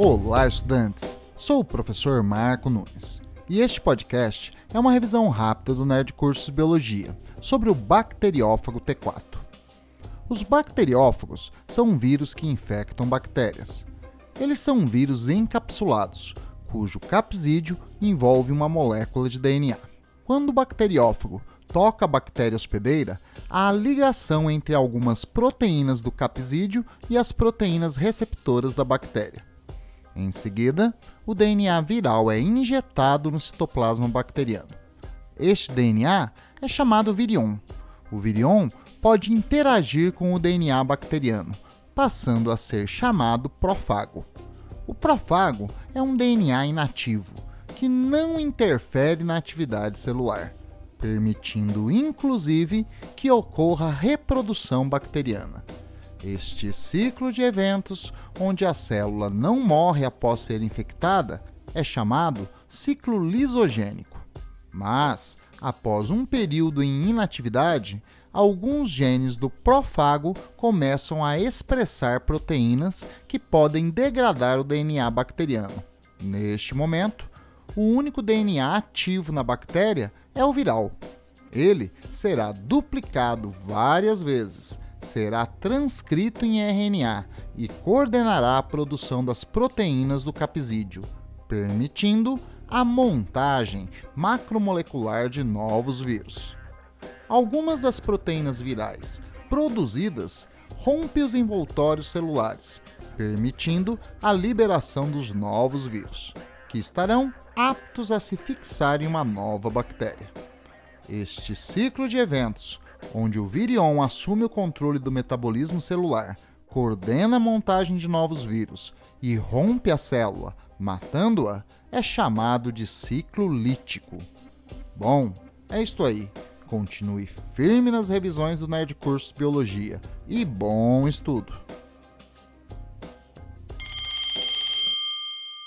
Olá, estudantes! Sou o professor Marco Nunes e este podcast é uma revisão rápida do Nerd Cursos Biologia sobre o bacteriófago T4. Os bacteriófagos são vírus que infectam bactérias. Eles são vírus encapsulados, cujo capsídeo envolve uma molécula de DNA. Quando o bacteriófago toca a bactéria hospedeira, há a ligação entre algumas proteínas do capsídeo e as proteínas receptoras da bactéria. Em seguida, o DNA viral é injetado no citoplasma bacteriano. Este DNA é chamado virion. O virion pode interagir com o DNA bacteriano, passando a ser chamado profago. O profago é um DNA inativo que não interfere na atividade celular, permitindo inclusive que ocorra reprodução bacteriana. Este ciclo de eventos, onde a célula não morre após ser infectada, é chamado ciclo lisogênico. Mas, após um período em inatividade, alguns genes do profago começam a expressar proteínas que podem degradar o DNA bacteriano. Neste momento, o único DNA ativo na bactéria é o viral. Ele será duplicado várias vezes será transcrito em RNA e coordenará a produção das proteínas do capsídeo, permitindo a montagem macromolecular de novos vírus. Algumas das proteínas virais produzidas rompem os envoltórios celulares, permitindo a liberação dos novos vírus, que estarão aptos a se fixar em uma nova bactéria. Este ciclo de eventos onde o virion assume o controle do metabolismo celular, coordena a montagem de novos vírus e rompe a célula, matando-a, é chamado de ciclo lítico. Bom, é isto aí. Continue firme nas revisões do Nerd Cursos Biologia e bom estudo!